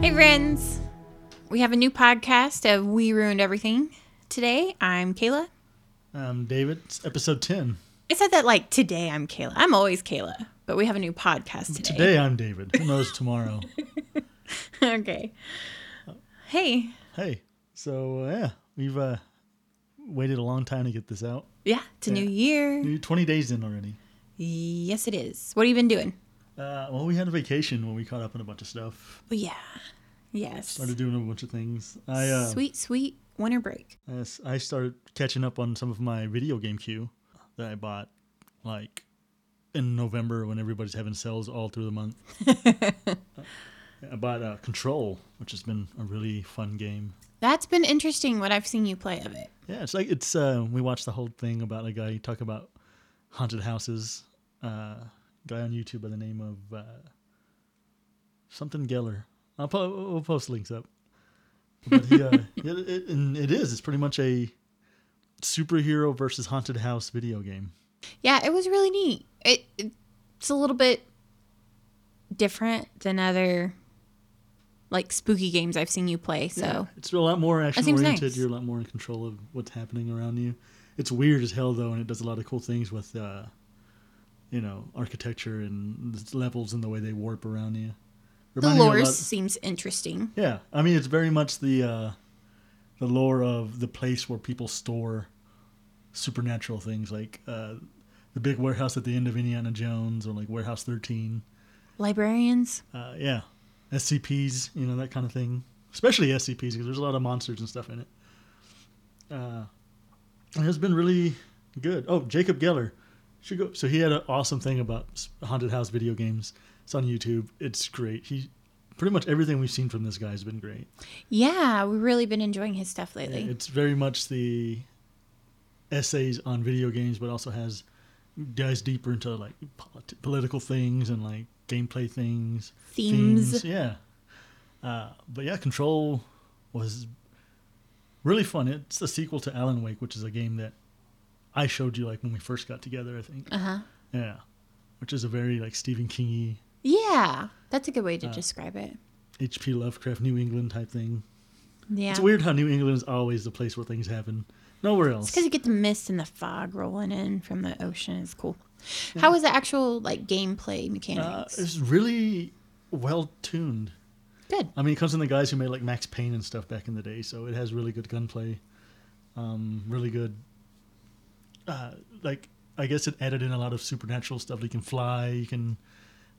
Hey, friends. We have a new podcast of We Ruined Everything. Today, I'm Kayla. Um, David, it's episode 10. I said that like today I'm Kayla. I'm always Kayla, but we have a new podcast today. Today I'm David. Who knows tomorrow? okay. Hey. hey, so uh, yeah, we've uh, waited a long time to get this out. Yeah, it's a new year. We're 20 days in already. Yes, it is. What have you been doing? Uh, well, we had a vacation when we caught up on a bunch of stuff. Oh, yeah. Yes. Started doing a bunch of things. I uh, sweet, sweet winter break. Yes, I started catching up on some of my video game queue that I bought like in November when everybody's having sales all through the month. I bought uh, Control, which has been a really fun game. That's been interesting what I've seen you play of it. Yeah, it's like it's. Uh, we watched the whole thing about a guy talk about haunted houses. Uh, guy on YouTube by the name of uh, something Geller. I'll po- we'll post links up. But he, uh, it, it, and it is. It's pretty much a superhero versus haunted house video game. Yeah, it was really neat. It it's a little bit different than other like spooky games I've seen you play. So Yeah, it's a lot more action oriented. nice. You're a lot more in control of what's happening around you. It's weird as hell though, and it does a lot of cool things with, uh, you know, architecture and levels and the way they warp around you. the Reminding a lore seems interesting. yeah, I mean it's very much the uh, the lore of the place where people store supernatural things, like uh, the big warehouse at the end of Indiana Jones, or like Warehouse Thirteen. Librarians. Uh, yeah, SCPs, you know that kind of thing. Especially SCPs because there's a lot of monsters and stuff in it. Uh, and it's been really good. Oh, Jacob Geller, should go. So he had an awesome thing about haunted house video games. It's on YouTube. It's great. He pretty much everything we've seen from this guy has been great. Yeah, we've really been enjoying his stuff lately. It's very much the essays on video games, but also has dives deeper into like polit- political things and like gameplay things. Themes. Yeah. Uh, but yeah, Control was really fun. It's the sequel to Alan Wake, which is a game that I showed you like when we first got together. I think. Uh huh. Yeah. Which is a very like Stephen Kingy, Yeah, that's a good way to Uh, describe it. H.P. Lovecraft, New England type thing. Yeah. It's weird how New England is always the place where things happen. Nowhere It's else. because you get the mist and the fog rolling in from the ocean. It's cool. How was the actual like gameplay Uh, mechanics? it's really well tuned. good. I mean, it comes from the guys who made like Max Payne and stuff back in the day, so it has really good gunplay. Um, really good. Uh, like I guess it added in a lot of supernatural stuff. You can fly. You can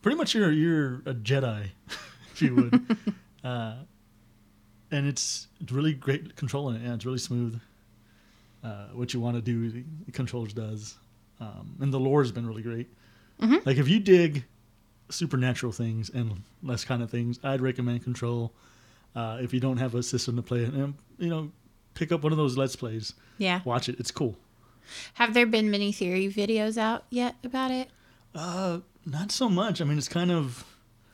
pretty much you're you're a Jedi, if you would. uh, and it's really great controlling it. Yeah, it's really smooth. Uh, what you want to do, the controls does, um, and the lore has been really great. Mhm. Like if you dig supernatural things and less kind of things, I'd recommend Control. Uh, if you don't have a system to play it, you know, pick up one of those Let's Plays, Yeah. watch it. It's cool. Have there been many theory videos out yet about it? Uh, not so much. I mean, it's kind of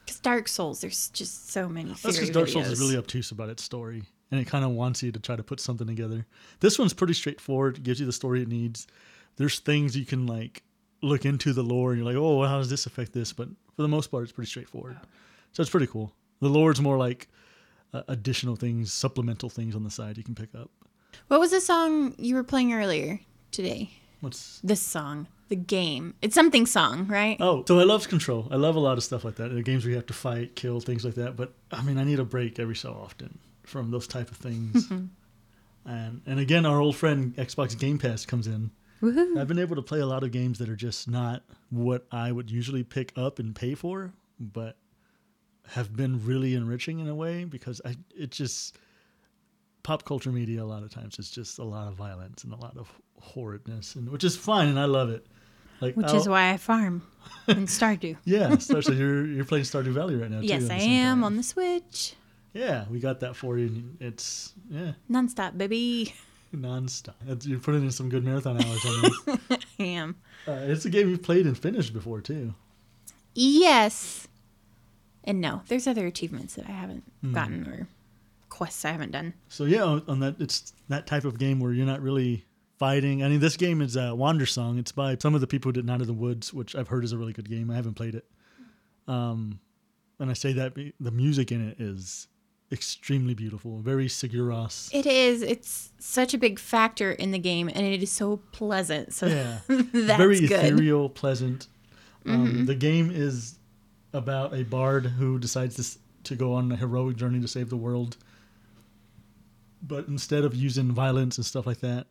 Because Dark Souls, there's just so many that's because Dark videos. Souls is really obtuse about its story, and it kind of wants you to try to put something together. This one's pretty straightforward. It gives you the story it needs. There's things you can like look into the lore, and you're like, oh, how does this affect this? But for the most part, it's pretty straightforward. So it's pretty cool. The lore's more like uh, additional things, supplemental things on the side you can pick up. What was the song you were playing earlier today? What's This song, the game. It's something song, right? Oh, so I love Control. I love a lot of stuff like that. The games where you have to fight, kill, things like that. But I mean, I need a break every so often from those type of things. and and again, our old friend Xbox Game Pass comes in. Woohoo! I've been able to play a lot of games that are just not what I would usually pick up and pay for, but have been really enriching in a way because I it just pop culture media a lot of times is just a lot of violence and a lot of horridness and which is fine and I love it. Like Which I'll- is why I farm in Stardew. yeah, especially you're you're playing Stardew Valley right now too. yes, I am time. on the Switch. Yeah, we got that for you. It's yeah, Nonstop, baby. nonstop. That's- You're putting in some good marathon hours on this. I am. uh, it's a game you've played and finished before too. Yes. And no, there's other achievements that I haven't Hmm. gotten or quests I haven't done. So yeah, on that it's that type of game where you're not really fighting. I mean, this game is uh, Wandersong. It's by some of the people who did Night of the Woods, which I've heard is a really good game. I haven't played it. Um, and I say that the music in it is extremely beautiful, very Sigur Rós. It is. It's such a big factor in the game, and it is so pleasant. So Yeah, that's very good. Mm-hmm. ethereal, pleasant. Um, The game is about a bard who decides to to go on a heroic journey to save the world, but instead of using violence and stuff like that,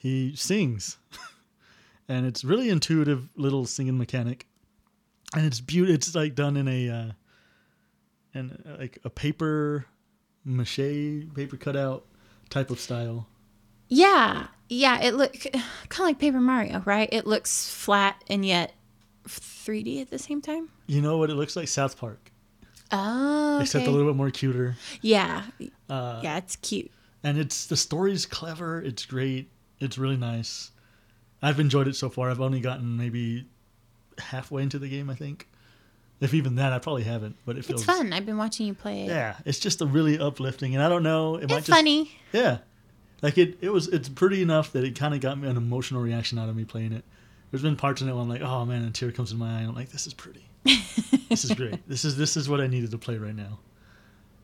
he sings, and it's really intuitive little singing mechanic, and it's beautiful. It's like done in a uh, and uh, like a paper mache paper cutout type of style. Yeah, yeah. It look kind of like Paper Mario, right? It looks flat and yet 3D at the same time. You know what it looks like? South Park, Oh, okay. except a little bit more cuter. yeah, Uh, yeah. It's cute. and it's the story's clever. It's great. It's really nice. I've enjoyed it so far. I've only gotten maybe halfway into the game. I think, if even that, I probably haven't. But it feels It's fun. I've been watching you play it. Yeah, it's just a really uplifting, and I don't know. It might It's just funny. yeah, like it. It was. It's pretty enough that it kind of got me an emotional reaction out of me playing it. There's been parts in it where I'm like, oh man, a tear comes in my eye. I'm like, this is pretty. this is great. This is this is what I needed to play right now.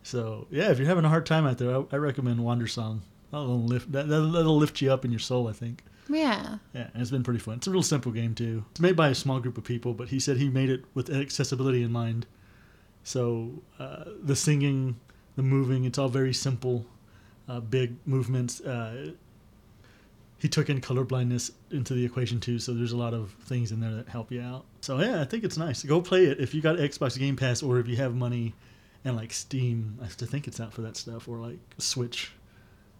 So yeah, if you're having a hard time out there, I, I recommend Wandersong. That'll lift that, that'll, that'll lift you up in your soul. I think. Yeah. Yeah, and it's been pretty fun. It's a real simple game too. It's made by a small group of people, but he said he made it with accessibility in mind. So uh, the singing, the moving, it's all very simple, uh, big movements. Uh, he took in color blindness into the equation too, so there's a lot of things in there that help you out. So yeah, I think it's nice. Go play it if you got Xbox Game Pass or if you have money and like Steam. I still think it's out for that stuff or like Switch.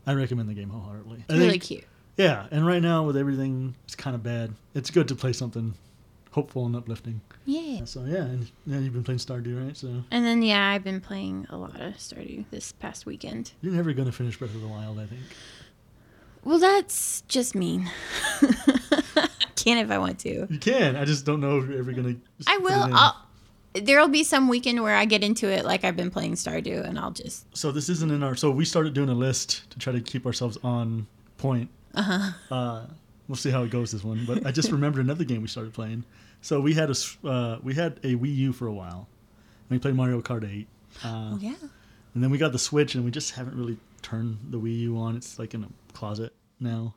I recommend the game wholeheartedly. It's really think- cute. yeah, and right now with everything, it's kind of bad. It's good to play something hopeful and uplifting. Yeah. So yeah, and yeah, you've been playing Stardew, right? So And then yeah, I've been playing a lot of Stardew this past weekend. you're never gonna finish Breath of the Wild, I think. Well, that's just mean. I can if I want to. You can. I just don't know if you're ever gonna. I will. I'll, there'll be some weekend where I get into it, like I've been playing Stardew, and I'll just So this isn't in our. So we started doing a list to try to keep ourselves on point. uh-huh. Uh, we'll see how it goes this one. But I just remembered another game we started playing. So we had a uh, we had a Wii U for a while. And We played Mario Kart 8. Uh, Oh yeah. And then we got the Switch, and we just haven't really turned the Wii U on. It's like in a closet now.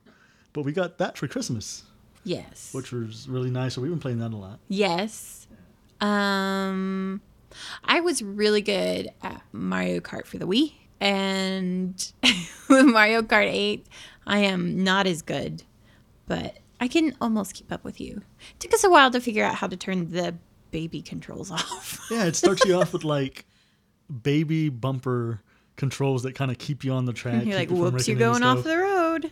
But we got that for Christmas, Yes. which was really nice. So we've been playing that a lot. Yes. Um, I was really good at Mario Kart for the Wii, and with Mario Kart 8, I am not as good, but I can almost keep up with you. It took us a while to figure out how to turn the baby controls off. Yeah, it starts you off with like baby bumper controls that kind of keep you on the track. You're like, you whoops, you're going off the road.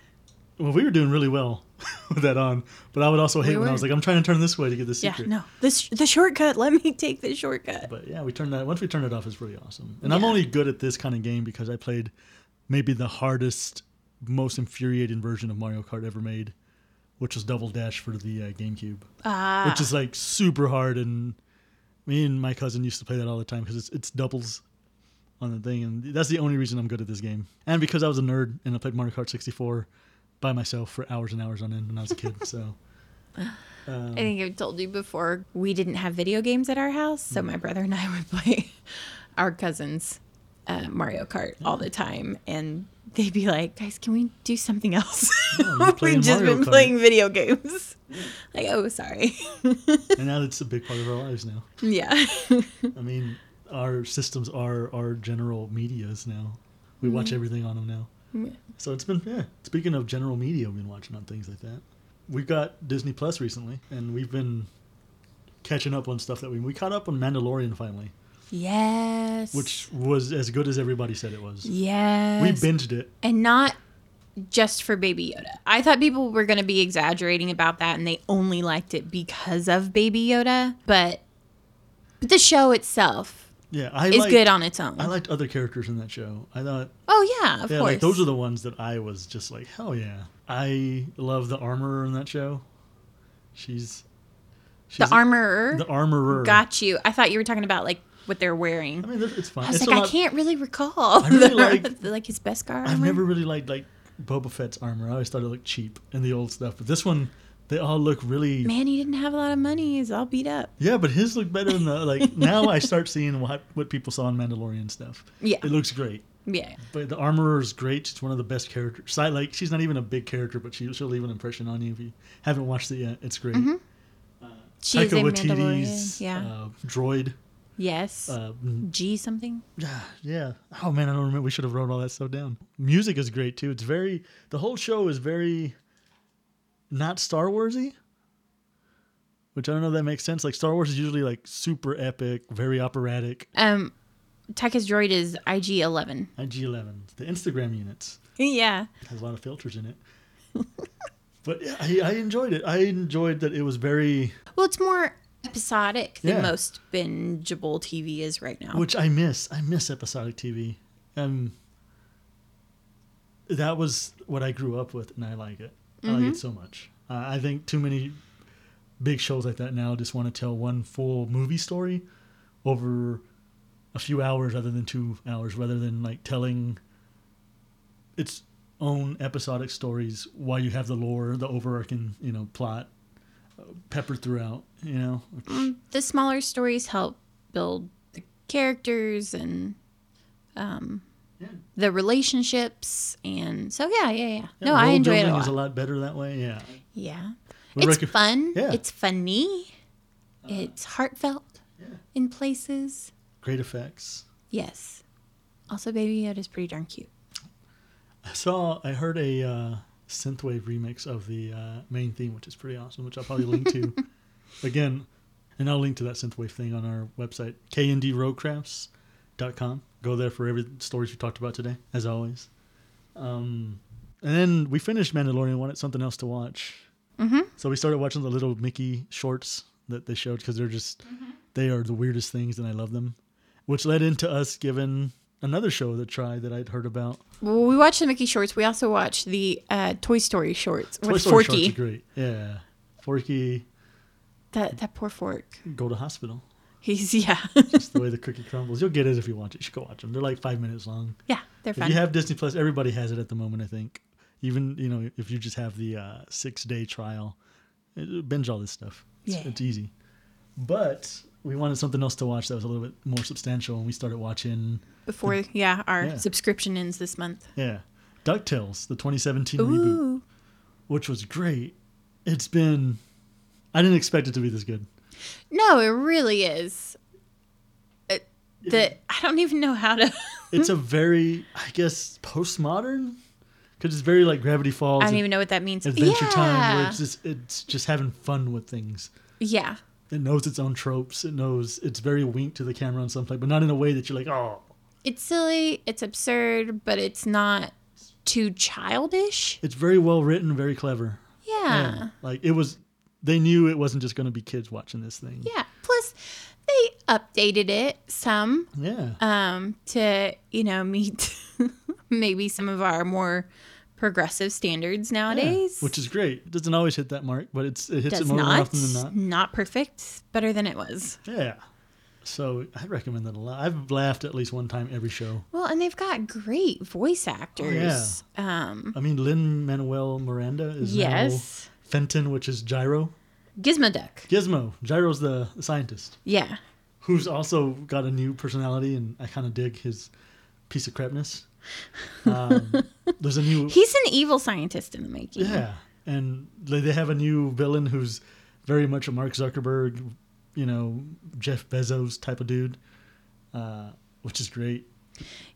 Well, we were doing really well with that on, but I would also hate We when I was like, I'm trying to turn this way to get the secret. Yeah, no, this the shortcut. Let me take the shortcut. But yeah, we turned that. Once we turned it off, it's really awesome. And I'm only good at this kind of game because I played maybe the hardest, most infuriating version of Mario Kart ever made, which was Double Dash for the uh, GameCube, Ah, which is like super hard. And me and my cousin used to play that all the time because it's it's doubles on the thing, and that's the only reason I'm good at this game. And because I was a nerd and I played Mario Kart 64 by myself for hours and hours on end when I was a kid. So. Um, I think I've told you before, we didn't have video games at our house, so my brother and I would play our cousins uh, Mario Kart all the time, and they'd be like, "Guys, can we do something else? We've just Mario been Kart." playing video games." like, oh, sorry. and now it's a big part of our lives now. yeah, I mean, our systems are our general medias now. We watch everything on them now. Yeah. So it's been yeah. Speaking of general media, we've been watching on things like that. We've got Disney Plus recently, and we've been catching up on stuff that we we caught up on Mandalorian finally, yes, which was as good as everybody said it was. yes, We binged it. and not just for Baby Yoda. I thought people were going to be exaggerating about that, and they only liked it because of Baby Yoda, but but the show itself Yeah, I is liked, good on its own. I liked other characters in that show. I thought oh yeah, of yeah, course. like those are the ones that I was just like hell yeah. I love the armorer in that show. She's, she's the armorer. The armorer. Got you. I thought you were talking about like what they're wearing. I mean, it's fine. I was It's like, I lot- can't really recall. I really the- like- the- like his best armor. I've never really liked like Boba Fett's armor. I always thought it looked cheap in the old stuff, but this one They all look really. Man, he didn't have a lot of money. He's all beat up. Yeah, but his look better than the like. now I start seeing what what people saw in Mandalorian stuff. Yeah. It looks great. Yeah. But the armorer is great. She's one of the best characters. Side like she's not even a big character, but she, she'll leave an impression on you if you haven't watched it yet. It's great. Mm-hmm. She is a Taika Mandalorian. Waititi's Yeah. uh, droid. yes. Uh, G something. yeah, yeah. Oh man, I don't remember. We should have wrote all that stuff down. Music is great too. It's very. The whole show is very. Not Star Warsy. Which I don't know if that makes sense. Like Star Wars is usually like super epic, very operatic. Um, Taika's droid is IG Eleven. IG11, the Instagram units. yeah. It has a lot of filters in it. but yeah, I, I enjoyed it. I enjoyed that it was very, Well, it's more episodic than Yeah. most bingeable TV is right now. which I miss. I miss episodic TV. Um, that was what I grew up with, and I like it. I like it so much. Uh, I think too many big shows like that now just want to tell one full movie story over a few hours rather than two hours, rather than like telling its own episodic stories while you have the lore, the overarching, you know, plot uh, peppered throughout. You know, which- the smaller stories help build the characters and um, Yeah. the relationships, and so yeah, yeah, yeah. No, I enjoy it a lot. is a lot better that way. Yeah. Yeah, it's recom- fun. Yeah. It's funny. It's heartfelt Yeah. in places. Great effects. Yes. Also, Baby Yoda's pretty darn cute. I saw. I heard a uh, synthwave remix of the uh, main theme, which is pretty awesome. Which I'll probably link to again, and I'll link to that synthwave thing on our website, kndroadcrafts.com. Go there for every stories we talked about today, as always. Um, and then we finished Mandalorian. and Wanted something else to watch, Mm-hmm. so we started watching the little Mickey shorts that they showed because they're just they are the weirdest things, and I love them. Which led into us giving another show the try that I'd heard about. Well, we watched the Mickey shorts. We also watched the uh, Toy Story shorts Toy with Story shorts Forky. are great. Yeah, Forky That that poor Fork. go to hospital. He's yeah, Just the way the cookie crumbles. You'll get it if you watch it. You should go watch them. They're like five minutes long. yeah. They're If fun. you have Disney Plus, everybody has it at the moment. I think. Even you know if you just have the uh, six day trial, uh, binge all this stuff. It's, Yeah. it's easy. But we wanted something else to watch that was a little bit more substantial, and we started watching. Before yeah, our Yeah. subscription ends this month. Yeah, Ducktales, the 2017 reboot, which was great. It's been. I didn't expect it to be this good. No, it really is. It, the I don't even know how to. It's a very, I guess, postmodern because it's very like Gravity Falls. I don't even know what that means. Adventure yeah. Time, where it's just it's just having fun with things. yeah. It knows its own tropes. It knows it's very wink to the camera on some play, but not in a way that you're like, oh, It's silly. It's absurd, but it's not too childish. it's very well written, very clever. Yeah. like it was. They knew it wasn't just going to be kids watching this thing. Yeah. Plus, they updated it some Yeah. um, to you know meet maybe some of our more progressive standards Yeah, nowadays. which is great. It doesn't always hit that mark, but it's it hits does it more not often than not. Not perfect, better than it was. Yeah. So I recommend that a lot. I've laughed at least one time every show. Well, and they've got great voice actors. Yeah. Um, I mean, Lin-Manuel Miranda is yes, Fenton, which is Gyro. Gizmoduck. Gizmo. Gyro's the scientist Yeah, who's also got a new personality, and I kind of dig his piece of crapness. Um, there's a new he's an evil scientist in the making. yeah, and they they have a new villain who's very much a Mark Zuckerberg, you know, Jeff Bezos type of dude, uh, which is great.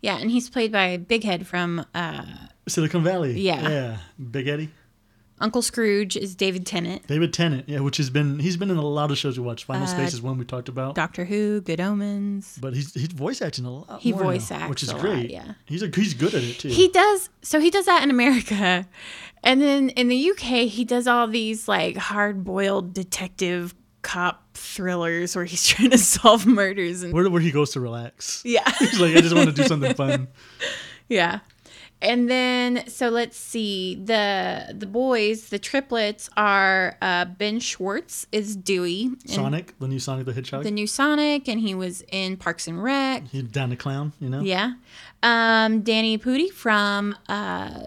yeah, and he's played by Big Head from uh, Silicon Valley. Yeah. Yeah. Big Eddie. Uncle Scrooge is David Tennant. David Tennant, yeah, which has been he's been in a lot of shows we watched. Final Uh, Space is one we talked about. Doctor Who, Good Omens. but he's he's voice acting a lot. He more now, voice acts which is a lot, great. yeah. he's a, he's good at it too. He does so he does that in America. And then in the UK he does all these like hard-boiled detective cop thrillers where he's trying to solve murders and where where he goes to relax. yeah. He's like, I just want to do something fun. yeah. And then so let's see the the boys, the triplets are uh, Ben Schwartz is Dewey Sonic, the new Sonic the Hedgehog. the new Sonic and he was in Parks and Rec. he's down the clown, you know. Yeah. Um, Danny Pudi from uh,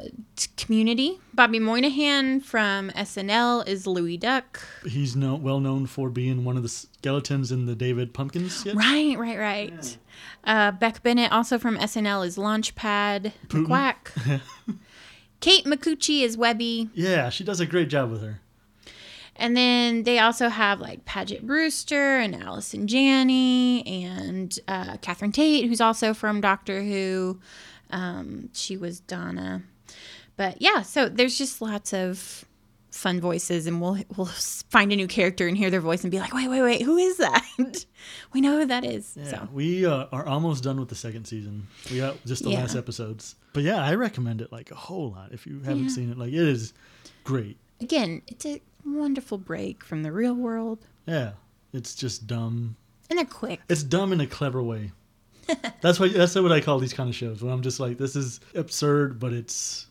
Community. Bobby Moynihan from SNL is Louie Duck. He's no, well known for being one of the skeletons in the David Pumpkins sketch. Right, right, right. Uh, Beck Bennett, also from SNL, is Launchpad Putin. Quack. Kate Micucci is Webby. Yeah, she does a great job with her. And then they also have like Paget Brewster and Allison Janney and uh, Catherine Tate, who's also from Doctor Who. Um, she was Donna. But yeah, so there's just lots of fun voices, and we'll we'll find a new character and hear their voice and be like, wait, wait, wait, who is that? we know who that is. Yeah, So we uh, are almost done with the second season. We got just the Yeah. last episodes. But yeah, I recommend it like a whole lot if you haven't Yeah. seen it. Like it is great. again, it's a wonderful break from the real world, Yeah, it's just dumb. and they're quick. It's dumb in a clever way. that's why that's what I call these kind of shows. When I'm just like, this is absurd, but it's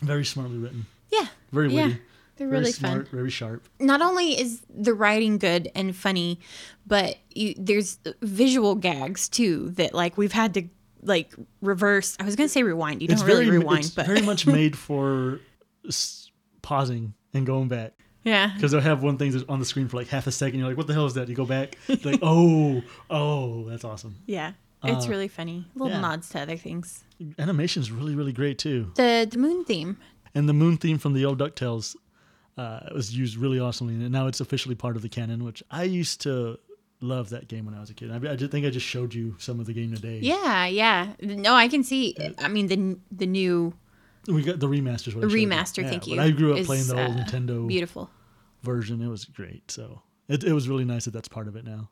very smartly written, Yeah, very yeah, witty, they're very really smart, fun. very sharp. not only is the writing good and funny, but you, there's visual gags too that like we've had to like reverse. I was gonna say rewind. You don't it's really very rewind, it's but very much made for s- pausing and going back. yeah, Because they'll have one thing that's on the screen for like half a second. You're like, what the hell is that? You go back, like, oh, oh, that's awesome. yeah. It's Uh, really funny. Little yeah. nods to other things. Animation's really, really great too. The the moon theme. And the moon theme from the old DuckTales uh, was used really awesomely. And now it's officially part of the canon, which I used to love that game when I was a kid. I, I think I just showed you some of the game today. Yeah, yeah. No, I can see. I mean the the new We got the remasters. the remaster. thank you. I grew up is, playing the old uh, Nintendo Beautiful. version. It was great. So it, it was really nice that that's part of it now.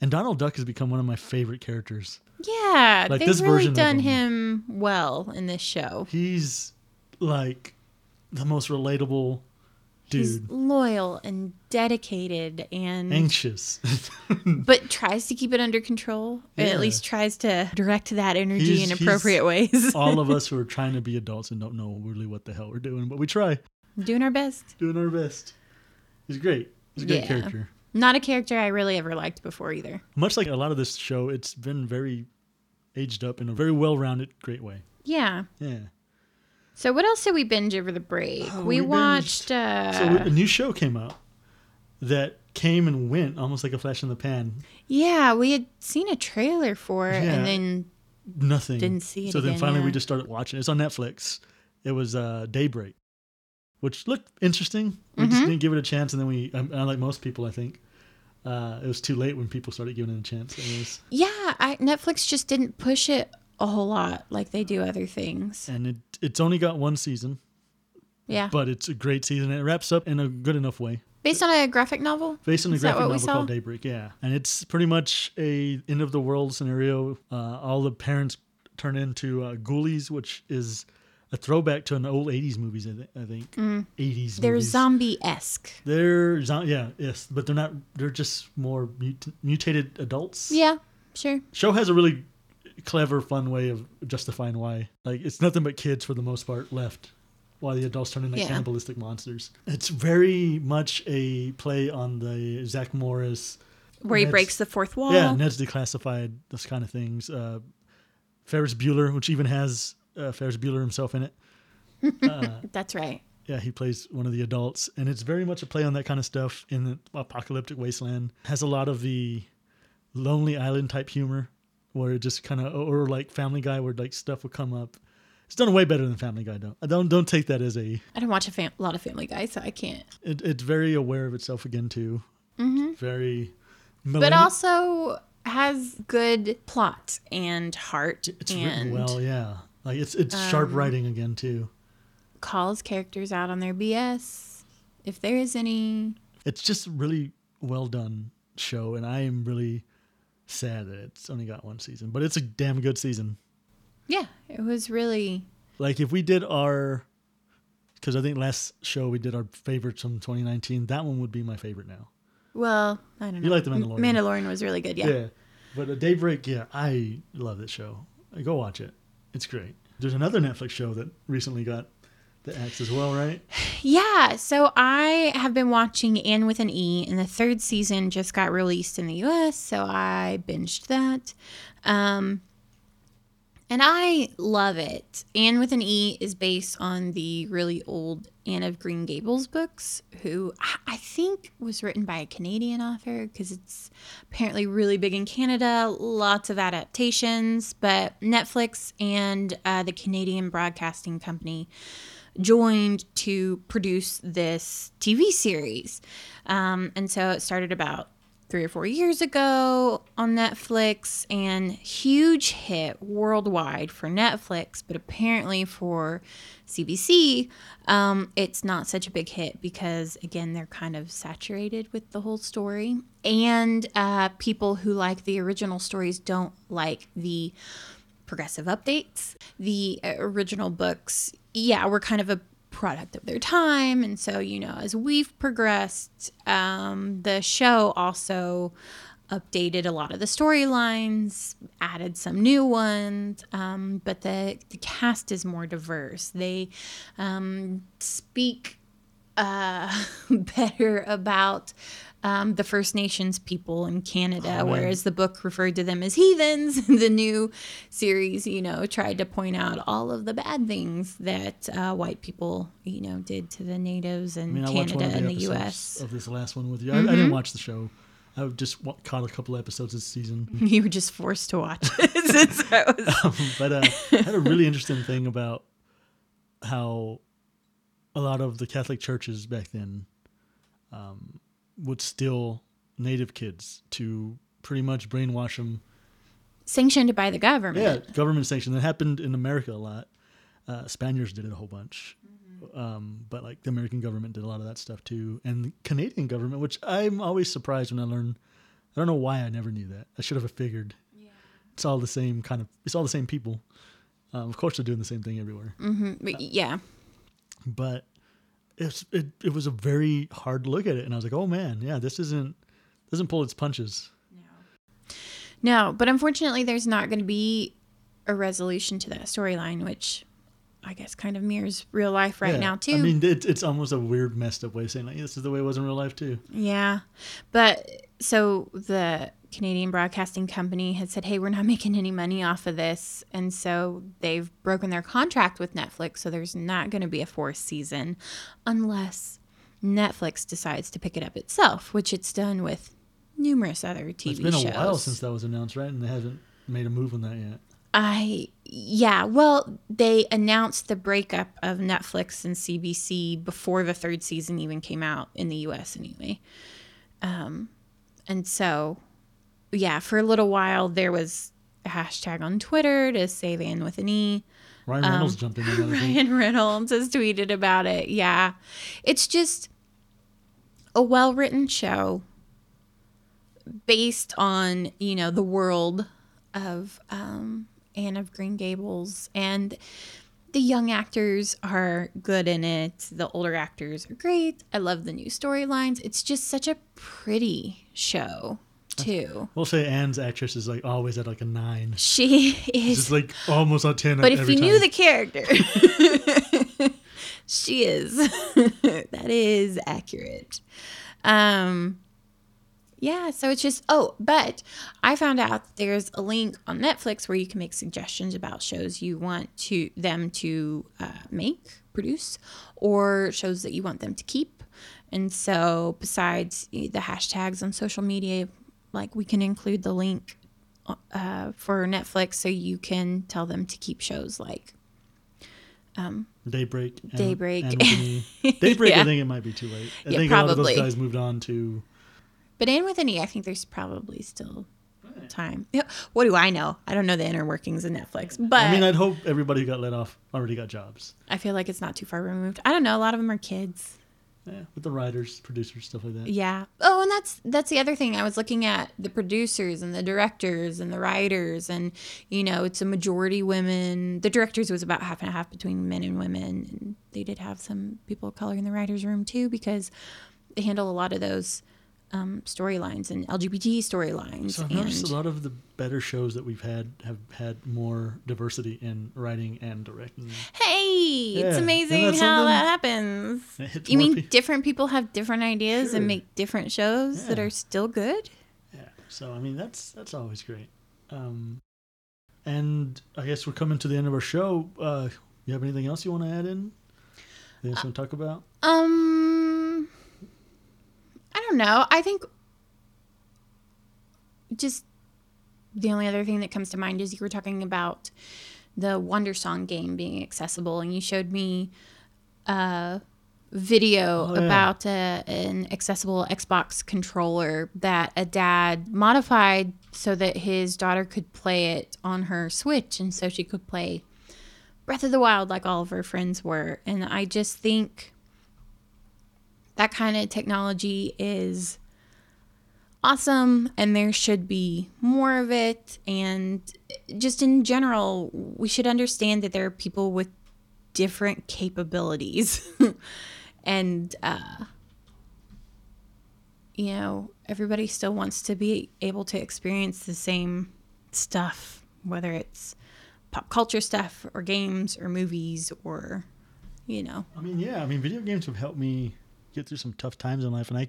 And Donald Duck has become one of my favorite characters. Yeah, Like they've this really version done him. him well in this show. He's like the most relatable He's dude. loyal and dedicated and Anxious. but tries to keep it under control. And Yeah. at least tries to direct that energy He's- in appropriate ways. All of us who are trying to be adults and don't know really what the hell we're doing, but we try. Doing our best. Doing our best. He's great. He's a great Yeah. character. Not a character I really ever liked before either. Much like a lot of this show, it's been very aged up in a very well rounded, great way. Yeah. Yeah. So what else did we binge over the break? Oh, we, we watched uh So a new show came out that came and went almost like a flash in the pan. Yeah, we had seen a trailer for it Yeah. and then Nothing. Didn't see it So then again, finally we just started watching. It's on Netflix. It was uh, Daybreak, which looked interesting. We just Mhm. didn't give it a chance, and then we, um, like most people, I think, uh, it was too late when people started giving it a chance. Was, Yeah, I, Netflix just didn't push it a whole lot like they do other things. and it it's only got one season, Yeah. but it's a great season. It wraps up in a good enough way. Based on a graphic novel? Based on a Is graphic novel called Daybreak, yeah, and it's pretty much a end of the world scenario. Uh, all the parents turn into uh, ghoulies, which is a throwback to an old '80s movies. I, th- I think '80s. They're zombie esque. They're zo- yeah, yes, but they're not. They're just more mut- mutated adults. Yeah, sure. Show has a really clever, fun way of justifying why. Like it's nothing but kids for the most part left, while the adults turn into Yeah. cannibalistic monsters. It's very much a play on the Zach Morris. Where he Ned's- breaks the fourth wall. Yeah, Ned's declassified. Those kind of things. Uh, Ferris Bueller, which even has uh, Ferris Bueller himself in it. That's right. Yeah, he plays one of the adults, and it's very much a play on that kind of stuff in the apocalyptic wasteland. Has a lot of the Lonely Island type humor, where it just kind of, or like Family Guy, where like stuff will come up. It's done way better than Family Guy, though. I don't don't take that as a. I don't watch a fam- lot of Family Guy, so I can't. It, it's very aware of itself again too. Mm-hmm. Very. But also has good plot and heart it's and written well, yeah. Like it's it's sharp writing again too. calls characters out on their BS if there is any. It's just really well done show, and I am really sad that it's only got one season, but it's a damn good season. Yeah, it was really. Like if we did our, because I think last show we did our favorites from 2019, that one would be my favorite now. Well, I don't know. You like The Mandalorian. Mandalorian was really good. Yeah. Yeah, but a Daybreak, yeah, I love that show. Go watch it. It's great. There's another Netflix show that recently got the axe as well, right? Yeah, so I have been watching Anne with an E, and the third season just got released in the US, so I binged that. Um, And I love it. Anne with an E is based on the really old Anne of Green Gables books, who I think was written by a Canadian author because it's apparently really big in Canada. Lots of adaptations, but Netflix and uh, the Canadian Broadcasting Company joined to produce this TV series. Um, and so it started about three or four years ago on Netflix and huge hit worldwide for Netflix, but apparently for CBC, um, it's not such a big hit because, again, they're kind of saturated with the whole story. And uh, people who like the original stories don't like the progressive updates. The uh, original books, yeah, we're kind of a product of their time. And so, you know, as we've progressed, um, the show also updated a lot of the storylines, added some new ones, um, but the, the cast is more diverse. They um, speak uh, better about um, the First Nations people in Canada, Oh, whereas the book referred to them as heathens. the new series, you know, tried to point out all of the bad things that uh, white people, you know, did to the natives and I mean, Canada of the and the U.S. of this last one with you. I, I didn't watch the show. I just caught a couple episodes this season. You were just forced to watch it. since I was- but uh, I had a really interesting thing about how a lot of the Catholic churches back then um, would steal native kids to pretty much brainwash them. sanctioned by the government. Yeah, government sanctioned. That happened in America a lot. Uh, Spaniards did it a whole bunch. Um, but like the American government did a lot of that stuff too, and the Canadian government, which I'm always surprised when I learn. I don't know why I never knew that. I should have figured. Yeah. It's all the same kind of. It's all the same people. Um, of course, they're doing the same thing everywhere. Mm-hmm. But yeah. But it's it, it was a very hard look at it, and I was like, oh man, yeah, this isn't doesn't pull its punches. No, but unfortunately, there's not going to be a resolution to that storyline, which I guess kind of mirrors real life right Yeah. now, too. I mean, it, it's almost a weird, messed up way of saying like this is the way it was in real life too. yeah. But so the Canadian Broadcasting Company had said, hey, we're not making any money off of this. And so they've broken their contract with Netflix. So there's not going to be a fourth season unless Netflix decides to pick it up itself, which it's done with numerous other TV shows. It's been a shows. while since that was announced, right? And they haven't made a move on that yet. I yeah, well, they announced the breakup of Netflix and CBC before the third season even came out in the US anyway. Um and so yeah, for a little while there was a hashtag on Twitter to save Anne with an E. Ryan Reynolds jumped in. I. Ryan Reynolds has tweeted about it. Yeah. It's just a well written show based on, you know, the world of um, Anne of Green Gables. And the young actors are good in it. The older actors are great. I love the new storylines. It's just such a pretty show, too. We'll say Anne's actress is like always at like a nine. She is just like almost a ten. But if you time. knew the character, she is. that is accurate. Um, yeah, so it's just oh, but I found out that there's a link on Netflix where you can make suggestions about shows you want to them to uh, make, produce, or shows that you want them to keep. And so, besides the hashtags on social media, like we can include the link uh, for Netflix so you can tell them to keep shows like Daybreak, and- Daybreak. and. Daybreak. Yeah. I think it might be too late. I Yeah, think a lot of probably. those guys moved on to. But Anne with an E, I think there's probably still time. What do I know? I don't know the inner workings of Netflix, but I mean, I'd hope everybody who got let off already got jobs. I feel like it's not too far removed. I don't know. A lot of them are kids. Yeah, with the writers, producers, stuff like that. Yeah. Oh, and that's that's the other thing. I was looking at the producers and the directors and the writers, and you know, it's a majority women. The directors was about half and a half between men and women, and they did have some people of color in the writers' room too because they handle a lot of those um, storylines and LGBT storylines. So I've noticed a lot of the better shows that we've had have had more diversity in writing and directing. hey, Yeah, it's amazing how something? that happens. It You mean pe- different people have different ideas Sure. and make different shows that are still good? Yeah. So I mean, that's that's always great. Um, and I guess we're coming to the end of our show. Uh, you have anything else you want to add in? Anything else you want to talk about? Um, I don't know. I think just the only other thing that comes to mind is you were talking about the Wandersong game being accessible, and you showed me a video Oh, yeah. about a, an accessible Xbox controller that a dad modified so that his daughter could play it on her Switch, and so she could play Breath of the Wild like all of her friends were. And I just think that kind of technology is awesome and there should be more of it and just in general we should understand that there are people with different capabilities and uh you know everybody still wants to be able to experience the same stuff whether it's pop culture stuff or games or movies or you know I mean, yeah. I mean, video games have helped me get through some tough times in life, and I,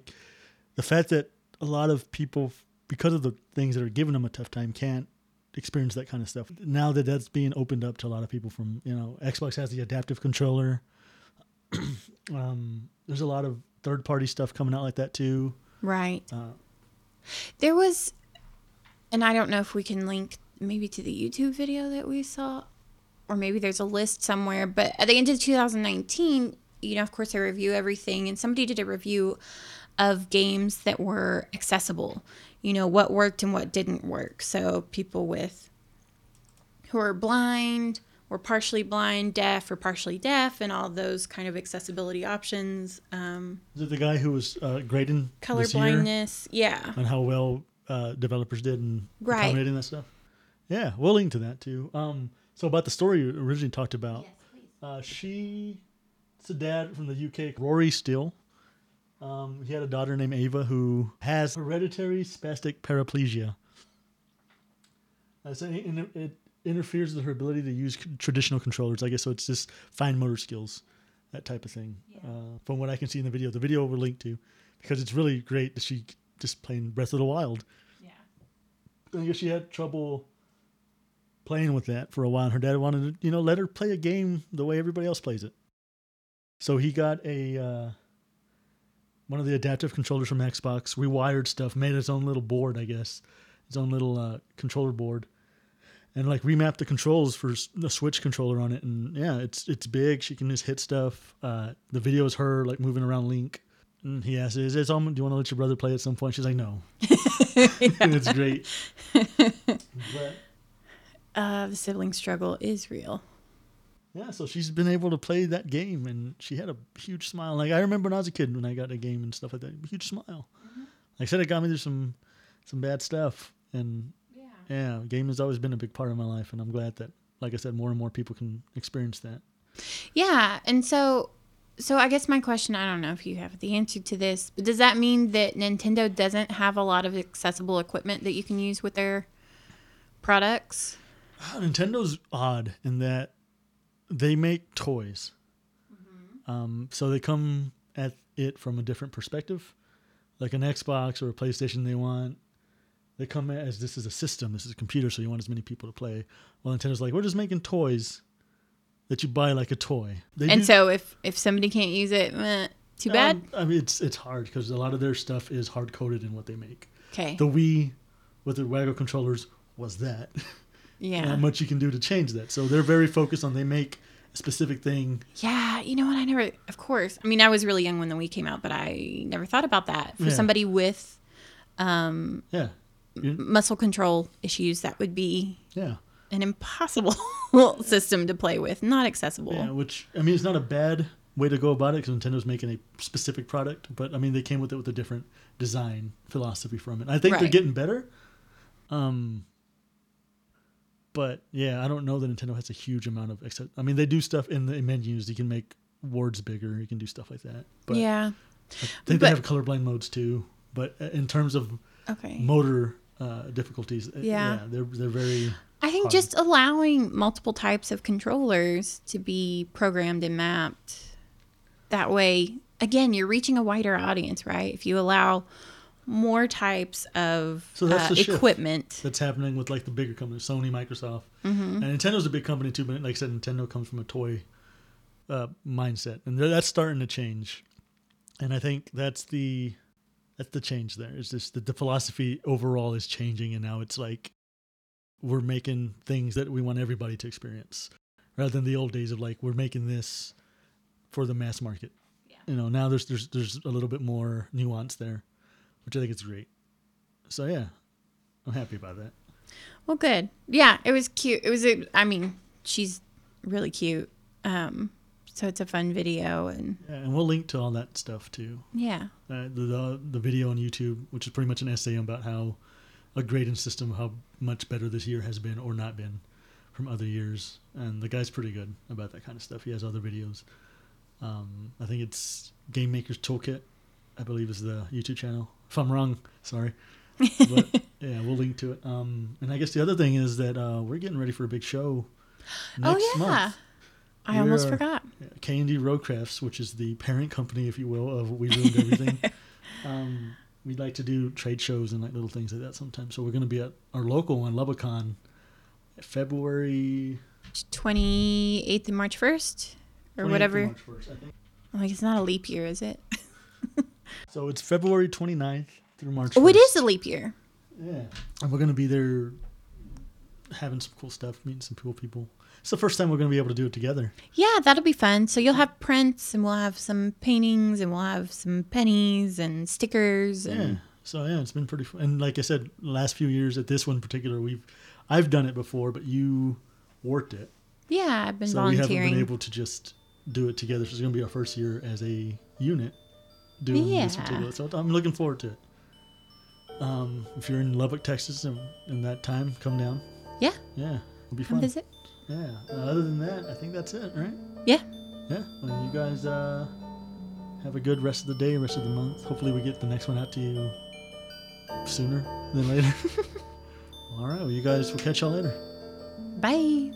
the fact that a lot of people, because of the things that are giving them a tough time, can't experience that kind of stuff. Now that that's being opened up to a lot of people, from you know, Xbox has the adaptive controller. um, there's a lot of third-party stuff coming out like that too. right Uh, There was, and I don't know if we can link maybe to the YouTube video that we saw, or maybe there's a list somewhere. But at the end of 2019, you know, of course, I review everything, and somebody did a review of games that were accessible. You know, what worked and what didn't work. So people with who are blind or partially blind, deaf or partially deaf, and all those kind of accessibility options. Um, is it the guy who was uh, grading color this blindness, yeah. And how well uh, developers did in Right. accommodating that stuff? Yeah, we'll link to that too. Um, so about the story you originally talked about. yes, Uh, she, it's a dad from the UK, Rory Steel. Um, he had a daughter named Ava who has hereditary spastic paraplegia. Uh, so it, interferes with her ability to use traditional controllers. I guess so. It's just fine motor skills, that type of thing. Uh, from what I can see in the video, the video we're linked to, because it's really great that she just playing Breath of the Wild. Yeah. I guess she had trouble playing with that for a while. Her dad wanted to, you know, let her play a game the way everybody else plays it. So he got a uh, one of the adaptive controllers from Xbox, rewired stuff, made his own little board, I guess, his own little uh, controller board, and like remapped the controls for the Switch controller on it. And yeah, it's it's big. She can just hit stuff. Uh, the video is her like moving around Link. And he asks, "Is it? Do you want to let your brother play at some point?" She's like, "No." it's great. but Uh, the sibling struggle is real. Yeah, so she's been able to play that game, and she had a huge smile. Like I remember when I was a kid when I got a game and stuff like that, huge smile. Like I said, it got me through some some bad stuff, and Yeah. yeah, game has always been a big part of my life, and I'm glad that, like I said, more and more people can experience that. Yeah, and so so I guess my question, I don't know if you have the answer to this, but does that mean that Nintendo doesn't have a lot of accessible equipment that you can use with their products? Ah, Nintendo's odd in that they make toys. Um, so they come at it from a different perspective. Like an Xbox or a PlayStation, they want they come as this is a system, this is a computer, so you want as many people to play. Well, Nintendo's like, we're just making toys that you buy like a toy. They And do- so if if somebody can't use it, eh, too bad. Um, I mean, it's it's hard because a lot of their stuff is hard coded in what they make. okay. The Wii with the Waggle controllers was that. yeah. Not much you can do to change that. So they're very focused on they make a specific thing. Yeah, you know what? I never, of course. I mean, I was really young when the Wii came out, but I never thought about that. For Yeah. somebody with um, Yeah, muscle control issues, that would be yeah, an impossible system to play with, not accessible. yeah. Which I mean, it's not a bad way to go about it because Nintendo's making a specific product, but I mean, they came with it with a different design philosophy from it. I think they're getting better. Um, but yeah, I don't know that Nintendo has a huge amount of. Except, I mean, they do stuff in the menus. You can make words bigger. You can do stuff like that. But yeah. I think But- they have colorblind modes too. But uh, in terms of Okay. motor uh, difficulties, uh, Yeah. they're they're very I think hard. just allowing multiple types of controllers to be programmed and mapped that way, again, you're reaching a wider audience, right? If you allow more types of So that's uh, the equipment. That's happening with like the bigger companies, Sony, Microsoft, Mm-hmm. and Nintendo's a big company too. But like I said, Nintendo comes from a toy uh, mindset, and that's starting to change. And I think that's the that's the change there. It's just that the philosophy overall is changing, and now it's like we're making things that we want everybody to experience, rather than the old days of like we're making this for the mass market. Yeah. You know, now there's there's there's a little bit more nuance there, which I think is great. So yeah, I'm happy about that. Well, good. Yeah, it was cute. It was. A, I mean, she's really cute. Um, so it's a fun video, and Yeah, and we'll link to all that stuff too. yeah, Uh, the, the the video on YouTube, which is pretty much an essay about how a grading system, how much better this year has been or not been from other years. And the guy's pretty good about that kind of stuff. He has other videos. Um, I think it's Game Maker's Toolkit, I believe is the YouTube channel. If I'm wrong, sorry. But yeah, we'll link to it. Um, and I guess the other thing is that uh, we're getting ready for a big show next oh yeah, month. I almost We're- forgot. K and D Roadcrafts, which is the parent company, if you will, of We Ruined Everything. um, we like to do trade shows and like little things like that sometimes. So we're going to be at our local one, Lubbockon, February Twenty eighth and March first, or 28th to whatever. March 1st, I think. Like it's not a leap year, is it? So it's February 29th through March. Oh, it is 1st. a leap year. Yeah, and we're going to be there, having some cool stuff, meeting some cool people. It's the first time we're going to be able to do it together. Yeah, that'll be fun. So you'll have prints, and we'll have some paintings, and we'll have some pennies and stickers. Yeah. So yeah, it's been pretty fun. And like I said, last few years at this one in particular, we've I've done it before, but you worked it. yeah, I've been so we haven't been able to just do it together. So it's going to be our first year as a unit doing this Yeah. particular. So I'm looking forward to it. Um, if you're in Lubbock, Texas, in, in that time, come down. Yeah. Yeah, it'll be Come fun. visit. Yeah. Uh, other than that, I think that's it, right? Yeah. Yeah. Well, you guys uh, have a good rest of the day, rest of the month. Hopefully, we get the next one out to you sooner than later. All right. Well, you guys, we'll catch y'all later. Bye.